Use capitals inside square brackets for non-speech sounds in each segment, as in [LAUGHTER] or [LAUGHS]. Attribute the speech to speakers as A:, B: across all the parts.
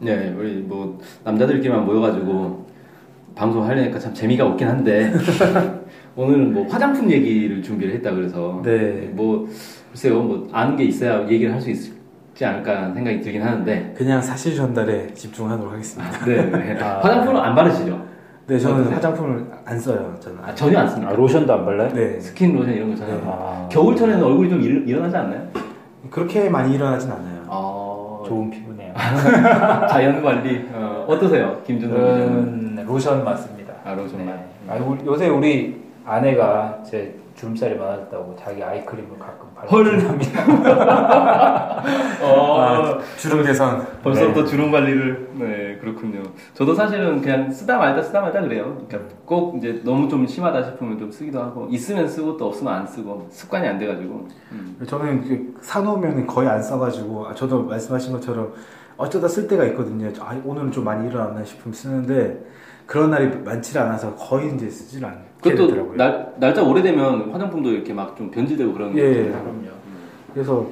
A: 네 우리 뭐 남자들끼리만 모여가지고 방송 하려니까 참 재미가 없긴 한데 [LAUGHS] 오늘은 뭐 화장품 얘기를 준비를 했다 그래서
B: 네.
A: 뭐 글쎄요 뭐 아는 게 있어야 얘기를 할 수 있지 않을까 생각이 들긴 하는데
B: 그냥 사실 전달에 집중하도록 하겠습니다.
A: 네, 네. [LAUGHS]
C: 아.
A: 화장품은 안 바르시죠?
B: 네 저는
A: 어떠세요?
B: 화장품을 안 써요. 저는
A: 아, 전혀 안
C: 아,
A: 씁니까?
C: 로션도 안 발라요?
B: 네
A: 스킨 로션 이런 거 전혀
B: 네.
C: 아,
A: 겨울철에는 얼굴이 좀 일, 일어나지 않나요?
B: 그렇게 많이 일어나진 않아요.
A: 아
C: 좋은 피부네요. [LAUGHS]
A: 자연 관리 어, 어떠세요 김준성 기자는?
C: 로션 맞습니다.
A: 아, 로션만.
C: 네. 우리- 요새 우리 아내가 제 주름살이 많아졌다고 자기 아이크림을 가끔
A: 헐.
C: 발라줍니다. [LAUGHS]
A: 어,
B: 아, 주름 개선.
A: 벌써부터 주름 관리를 네 그렇군요. 저도 사실은 그냥 쓰다 말다 쓰다 말다 그래요. 그러니까 꼭 이제 너무 좀 심하다 싶으면 좀 쓰기도 하고 있으면 쓰고 또 없으면 안 쓰고 습관이 안 돼가지고. 음.
B: 저는 그 사놓으면 거의 안 써가지고 아, 저도 말씀하신 것처럼 어쩌다 쓸 때가 있거든요. 아, 오늘은 좀 많이 일어났나 싶으면 쓰는데 그런 날이 많지 않아서 거의 이제 쓰질 않게
A: 그것도
B: 되더라고요.
A: 날 날짜 오래되면 화장품도 이렇게 막 좀 변질되고 그런 게
B: 예.
A: 있잖아요.
C: 그럼요.
B: 그래서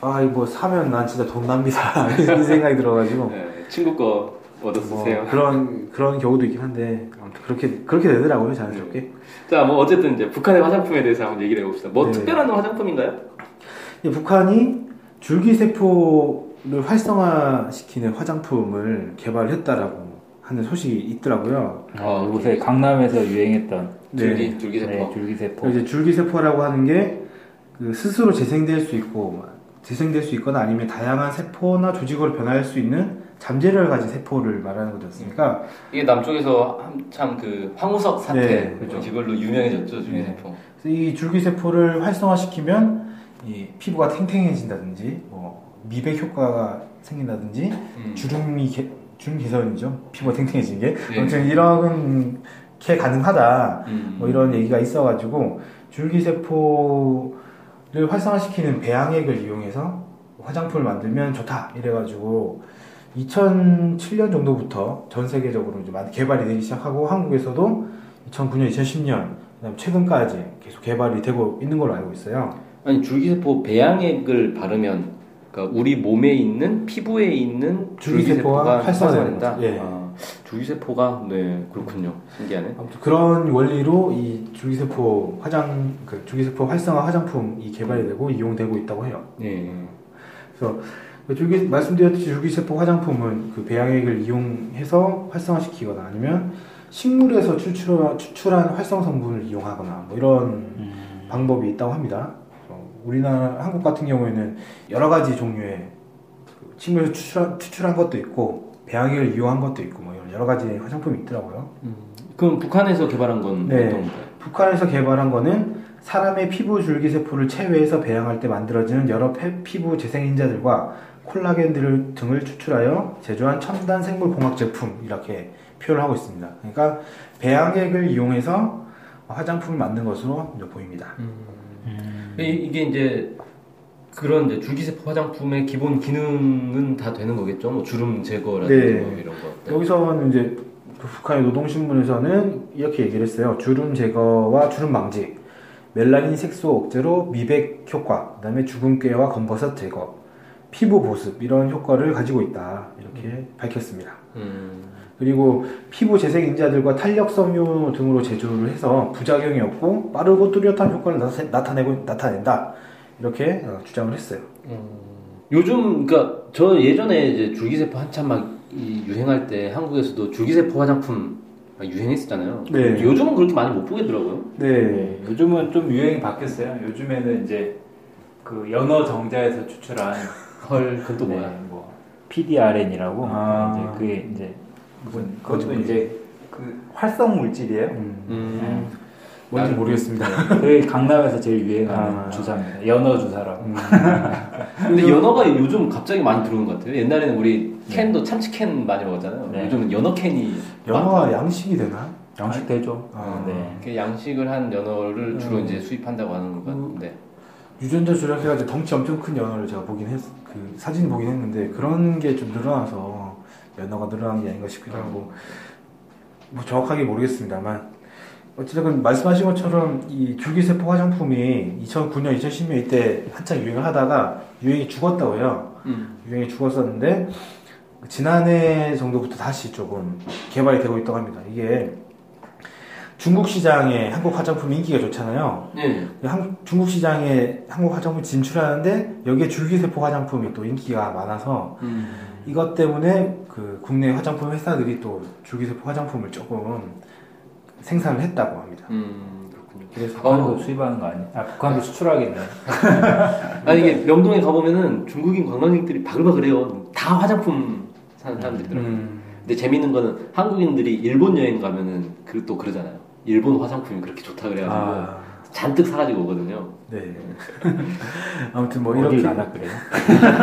B: 아 이거 사면 난 진짜 돈 낭비다 [LAUGHS] 이런 생각이 들어가지고
A: 네, 친구 거 얻어
B: 뭐
A: 쓰세요.
B: 그런 그런 경우도 있긴 한데 아무튼 그렇게 그렇게 되더라고요 자연스럽게.
A: 자, 뭐 어쨌든 이제 북한의 화장품에 대해서 한번 얘기를 해봅시다. 뭐
B: 네.
A: 특별한 화장품인가요?
B: 이 북한이 줄기세포 를 활성화시키는 화장품을 개발했다라고 하는 소식이 있더라고요.
C: 아, 요새 강남에서 유행했던
A: 줄기 줄기세포.
C: 네, 줄기세포.
B: 이제 줄기세포라고 하는 게 그 스스로 재생될 수 있고 재생될 수 있거나 아니면 다양한 세포나 조직으로 변화할 수 있는 잠재력을 가진 세포를 말하는 거지 않습니까?
A: 이게 남쪽에서 한참 그 황우석 사태
B: 네,
A: 그렇죠. 이걸로 유명해졌죠 줄기세포.
B: 그래서 이 줄기세포를 활성화시키면 이 피부가 탱탱해진다든지 뭐 미백 효과가 생긴다든지
A: 음.
B: 주름이 개, 주름 개선이죠 피부가 탱탱해지는 게
A: 네.
B: 아무튼 이런 게 가능하다
A: 음.
B: 뭐 이런 얘기가 있어가지고 줄기세포를 활성화시키는 배양액을 이용해서 화장품을 만들면 좋다 이래가지고 2007년 정도부터 전 세계적으로 이제 많이 개발이 되기 시작하고 한국에서도 2009년, 2010년 그다음 최근까지 계속 개발이 되고 있는 걸로 알고 있어요.
A: 아니 줄기세포 배양액을 바르면 그러니까 우리 몸에 있는 피부에 있는
B: 줄기세포가
A: 활성화된다.
B: 예.
A: 아, 줄기세포가 네 그렇군요. 신기하네.
B: 아무튼 그런 원리로 이 줄기세포 화장 그 줄기세포 활성화 화장품이 개발이 되고 이용되고 있다고 해요.
A: 네.
B: 그래서 그 줄기 말씀드렸듯이 줄기세포 화장품은 그 배양액을 이용해서 활성화시키거나 아니면 식물에서 추출한, 추출한 활성 성분을 이용하거나 뭐 이런
C: 음,
B: 방법이 있다고 합니다. 우리나라 한국 같은 경우에는 여러 가지 종류의 그 식물에서 추출한, 추출한 것도 있고 배양액을 이용한 것도 있고 뭐 이런 여러 가지 화장품이 있더라고요.
A: 그럼 북한에서 개발한 건
B: 네.
A: 어떤 거예요?
B: 북한에서 개발한 거는 사람의 피부 줄기 세포를 체외해서 배양할 때 만들어지는 여러 폐- 피부 재생 인자들과 콜라겐들 등을 추출하여 제조한 첨단 생물 공학 제품 이렇게 표현을 하고 있습니다. 그러니까 배양액을 이용해서 화장품을 만든 것으로 보입니다.
C: 음.
A: 이- 이게 이제 그런 이제 줄기세포 화장품의 기본 기능은 다 되는 거겠죠? 뭐 주름 제거라든지
B: 네.
A: 뭐 이런 거.
B: 여기서는 이제 그 북한의 노동신문에서는 이렇게 얘기를 했어요. 주름 제거와 주름 방지, 멜라닌 색소 억제로 미백 효과, 그다음에 주근깨와 검버섯 제거, 피부 보습 이런 효과를 가지고 있다 이렇게 밝혔습니다.
A: 음.
B: 그리고 피부 재생 인자들과 탄력 섬유 등으로 제조를 해서 부작용이 없고 빠르고 뚜렷한 효과를 나타- 나타내고 나타낸다 이렇게 어, 주장을 했어요.
A: 요즘 그러니까 저 예전에 이제 줄기세포 한참 막이 유행할 때 한국에서도 줄기세포 화장품 막 유행했었잖아요.
B: 네.
A: 요즘은 그렇게 많이 못 보겠더라고요.
B: 네,
C: 네, 요즘은 좀 유행이 바뀌었어요. 요즘에는 이제 그 연어 정자에서 추출한
A: 헐, 그건 또
C: 네,
A: 뭐야?
C: 뭐 PDRN이라고
B: 아.
C: 이제 그게 이제 무슨
B: 그것도
C: 그것도 이제 그 활성 물질이에요.
B: 음.
A: 음.
B: 뭔지 모르겠습니다.
C: 그게 강남에서 제일 유행하는
B: 아.
C: 주사입니다. 연어 주사라고.
B: 음. [LAUGHS]
A: 근데 연어가 요즘 갑자기 많이 들어온 것 같아요. 옛날에는 우리 캔도 참치 캔 많이 먹었잖아요.
C: 네.
A: 요즘은 연어 캔이
B: 연어가 양식이 되나?
C: 양식 되죠.
B: 아,
C: 네.
A: 이렇게 양식을 한 연어를 주로
B: 음.
A: 이제 수입한다고 하는 것 같은데.
B: 유전자 조작해가지고 덩치 엄청 큰 연어를 제가 보긴 했, 그 사진 보긴 했는데 그런 게 좀 늘어나서 연어가 늘어난 게 아닌가 싶기도 하고 뭐 정확하게 모르겠습니다만 어쨌든 말씀하신 것처럼 이 줄기세포 화장품이 2009년, 2010년 이때 한창 유행을 하다가 유행이 죽었다고 해요.
A: 음.
B: 유행이 죽었었는데 지난해 정도부터 다시 조금 개발이 되고 있다고 합니다. 이게 중국 시장에 한국 화장품 인기가 좋잖아요.
A: 네.
B: 한- 중국 시장에 한국 화장품 진출하는데 여기에 줄기세포 화장품이 또 인기가 많아서
A: 음.
B: 이것 때문에 그 국내 화장품 회사들이 또 줄기세포 화장품을 조금 생산을 했다고 합니다.
A: 음, 그렇군요.
B: 그래서
C: 북한도 수입하는 거 아니야? 아, 북한도 수출하겠네. [LAUGHS]
A: 아 이게 명동에 가보면은 중국인 관광객들이 바글바글 해요. 다 화장품 사는 사람들이더라고요.
B: 음,
A: 근데 재밌는 거는 한국인들이 일본 여행 가면은 그, 또 그러잖아요. 일본 화장품이 그렇게 좋다 그래가지고
B: 아,
A: 잔뜩 사가지고 오거든요.
B: 네. [LAUGHS] 아무튼 뭐 이렇게
C: 가나 그래요?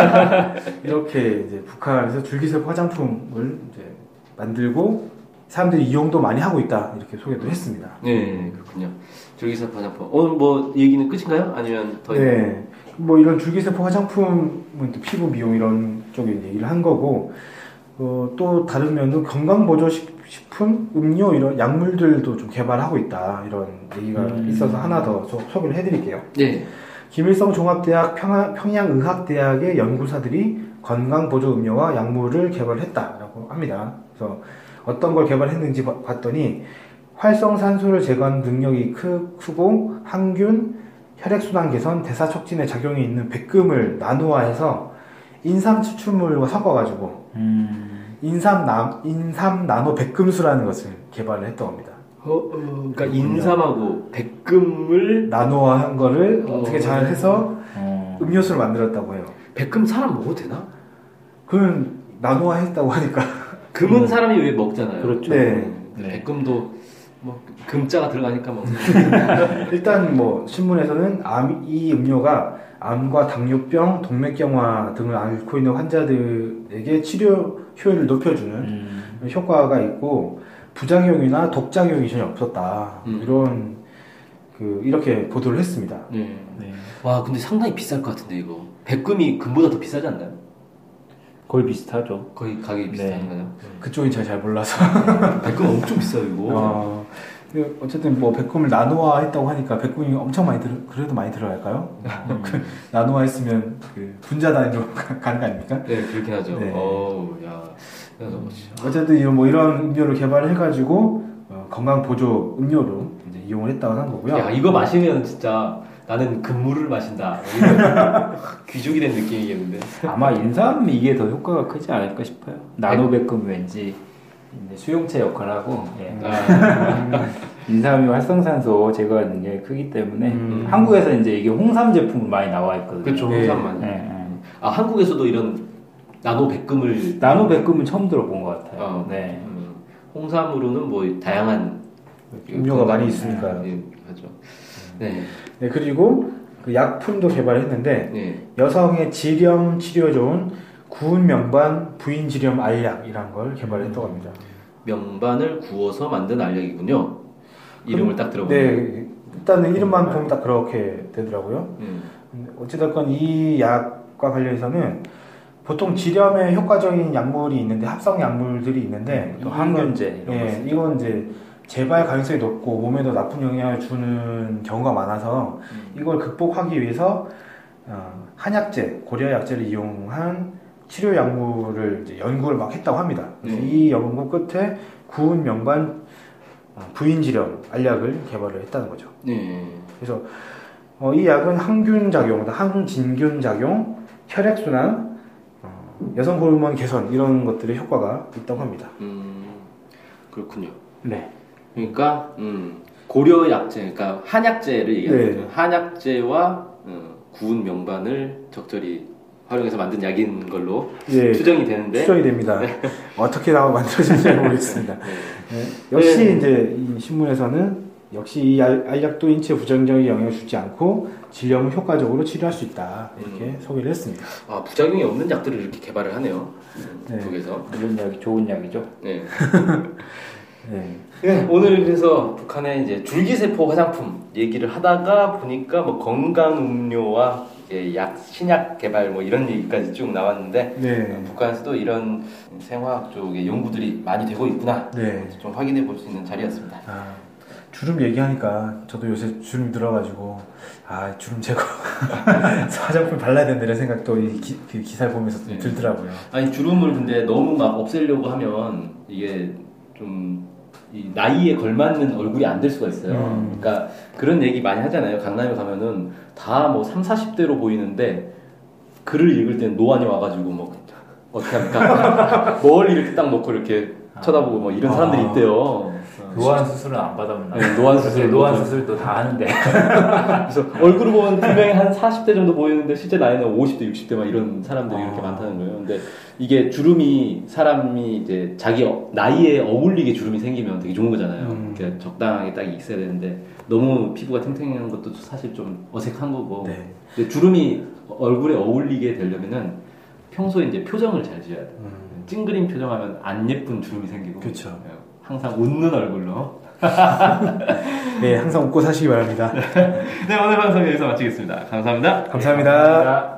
C: [LAUGHS]
B: 이렇게 이제 북한에서 줄기세포 화장품을 이제 만들고 사람들이 이용도 많이 하고 있다 이렇게 소개도 했습니다.
A: 네, 그렇군요. 줄기세포 화장품. 오늘 뭐 얘기는 끝인가요? 아니면 더?
B: 네. 뭐 이런 줄기세포 화장품은 또 피부 미용 이런 쪽에 얘기를 한 거고 어, 또 다른 면은 건강보조식품, 음료 이런 약물들도 좀 개발하고 있다 이런 얘기가
C: 음.
B: 있어서 하나 더 소, 소개를 해드릴게요.
A: 네.
B: 김일성 종합대학 평양, 평양 의학대학의 연구사들이 건강보조 음료와 약물을 개발했다라고 합니다. 그래서 어떤 걸 개발했는지 봐- 봤더니 활성산소를 제거하는 능력이 크, 크고 항균, 혈액순환 개선, 대사 촉진에 작용이 있는 백금을 나노화해서 인삼 추출물과 섞어가지고
C: 음.
B: 인삼, 나, 인삼 나노 백금수라는 것을 개발을 했다고 합니다.
A: 어, 어, 그러니까 인삼하고 백금을
B: 나노화한 거를
A: 어.
B: 어떻게 잘 해서
C: 어.
B: 음료수를 만들었다고 해요.
A: 백금 사람 먹어도 되나?
B: 그건 나노화했다고 하니까
A: 금은 사람이 왜 먹잖아요.
C: 그렇죠.
B: 네.
A: 음,
C: 네.
A: 백금도 뭐 금자가 들어가니까 뭐. [LAUGHS]
B: 일단 뭐 신문에서는 암, 이 음료가 암과 당뇨병, 동맥경화 등을 앓고 있는 환자들에게 치료 효율을 높여주는
C: 음.
B: 효과가 있고 부작용이나 독작용이 전혀 없었다
A: 음.
B: 이런 그 이렇게 보도를 했습니다.
A: 네.
C: 네.
A: 와 근데 상당히 비쌀 것 같은데 이거 백금이 금보다 더 비싸지 않나요?
C: 거의 비슷하죠.
A: 거의 가격이
C: 네.
A: 비슷한가요?
B: 그쪽이 제가 잘 몰라서
A: 백금 [LAUGHS] 엄청 비싸요 이거.
B: 어, 그 어쨌든 뭐 백금을 나노화 했다고 하니까 백금이 엄청 많이 들 그래도 많이 들어갈까요?
C: 음.
B: 나노화 했으면 그 분자 단위로 [LAUGHS] 가는 거 아닙니까?
A: 네 그렇긴 하죠.
B: 네.
A: 어우 야. 야, 너무.
B: 어쨌든 이런 뭐 이런 음료를 개발해가지고 어, 건강 보조 음료로 이제 이용을 했다고 하는 거고요.
A: 야 이거 마시면 진짜 나는 금물을 마신다. [LAUGHS] 귀족이 된 느낌이겠는데.
C: 아마 인삼 이게 더 효과가 크지 않을까 싶어요. 나노백금 왠지 수용체 역할을 하고 예.
A: 아, [LAUGHS]
C: 인삼이 활성산소 제거하는 능력이 크기 때문에
B: 음.
C: 한국에서 이제 이게 홍삼 제품으로 많이 나와 있거든요.
A: 그렇죠.
B: 네.
A: 홍삼만.
C: 예, 예.
A: 아 한국에서도 이런 나노 백금을
C: 나노 백금은 처음 들어본 것 같아요.
A: 어.
C: 네.
A: 음, 홍삼으로는 뭐 다양한
B: 음료가 많이 있으니까요.
A: 예, 하죠. 네.
B: 네, 그리고 그 약품도 개발했는데
A: 네.
B: 여성의 지렴 치료에 좋은 구운 명반 부인 지렴 알약이란 걸 개발했다고 합니다.
A: 명반을 구워서 만든 알약이군요. 이름을 딱 들어보면.
B: 네, 일단은 이름만 보면 딱 그렇게 되더라고요.
A: 음.
B: 어찌됐건 이 약과 관련해서는 보통 지렴에 효과적인 약물이 있는데 합성 약물들이 있는데
C: 또
B: 이건-
C: 항균제 이런 거
B: 예. 이건 이제 재발 가능성이 높고 몸에도 나쁜 영향을 주는 경우가 많아서
A: 음.
B: 이걸 극복하기 위해서 어, 한약재, 고려약재를 이용한 치료 약물을 연구를 막 했다고 합니다.
A: 네.
B: 이 연구 끝에 구운 명반 어, 부인지렴 알약을 개발을 했다는 거죠.
A: 네.
B: 그래서 어, 이 약은 항균 작용, 항진균 작용, 혈액 순환, 어, 여성 호르몬 개선 이런 것들의 효과가 있다고 합니다.
A: 음. 그렇군요.
C: 네.
A: 그러니까 음, 고려 약재, 그러니까 한약재를 얘기하는
B: 네.
A: 거죠. 한약재와 어, 구운 명반을 적절히 활용해서 만든 약인 걸로
B: 예,
A: 추정이 되는데.
B: 추정이 됩니다. [LAUGHS] 어떻게 나와 만들어질지 잘 모르겠습니다.
A: 네.
B: 네, 역시
A: 네.
B: 이제 이 신문에서는 역시 이 알- 알약도 인체 부정적인 영향을 주지 않고 질염을 효과적으로 치료할 수 있다 이렇게 소개를 했습니다.
A: 아 부작용이 없는 약들을 이렇게 개발을 하네요.
B: 네.
A: 북에서.
C: 이런 약이 좋은 약이죠.
A: 네. [LAUGHS]
B: 네.
A: 네, 오늘 그래서 북한의 이제 줄기세포 화장품 얘기를 하다가 보니까 뭐 건강 음료와 이제 약 신약 개발 뭐 이런 얘기까지 쭉 나왔는데
B: 네.
A: 어, 북한에서도 이런 생화학 쪽의 연구들이 많이 되고 있구나
B: 네.
A: 좀 확인해 볼 수 있는 자리였습니다.
B: 아, 주름 얘기하니까 저도 요새 주름 들어가지고 아 주름 제거 [LAUGHS] 화장품 발라야 된다 이런 생각도 이 기, 그 기사를 보면서 좀
A: 네.
B: 들더라고요.
A: 아니 주름을 근데 너무 막 없애려고 하면 이게 좀이 나이에 걸맞는 얼굴이 안 될 수가 있어요.
B: 음.
A: 그러니까 그런 얘기 많이 하잖아요. 강남에 가면은 다 뭐 3, 40대로 보이는데 글을 읽을 때는 노안이 와가지고 뭐 어떻게 합니까? [LAUGHS] 뭘 이렇게 딱 놓고 이렇게 쳐다보고 뭐 이런 사람들이
B: 아.
A: 있대요.
C: 노안 수술은 안 받아본 나.
A: 네, 노안 수술,
C: 노안 수술도 다 하는데. [LAUGHS]
A: 그래서 얼굴을 보면 분명히 한 40대 정도 보이는데 실제 나이는 50대, 60대 막 이런 사람들이 이렇게
B: 아.
A: 많다는 거예요. 근데 이게 주름이 사람이 이제 자기 어- 나이에 어울리게 주름이 생기면 되게 좋은 거잖아요.
B: 음.
A: 이렇게 적당하게 딱 있어야 되는데 너무 피부가 탱탱한 것도 사실 좀 어색한 거고.
B: 네.
A: 근데 주름이 얼굴에 어울리게 되려면은 평소에 이제 표정을 잘 지어야 돼요.
B: 음,
A: 찡그린 표정하면 안 예쁜 주름이 생기고. 네, 항상 웃는 얼굴로. [LAUGHS]
B: 네, 항상 웃고 사시기 바랍니다.
A: 네, 오늘 방송 여기서 마치겠습니다. 감사합니다.
B: 감사합니다.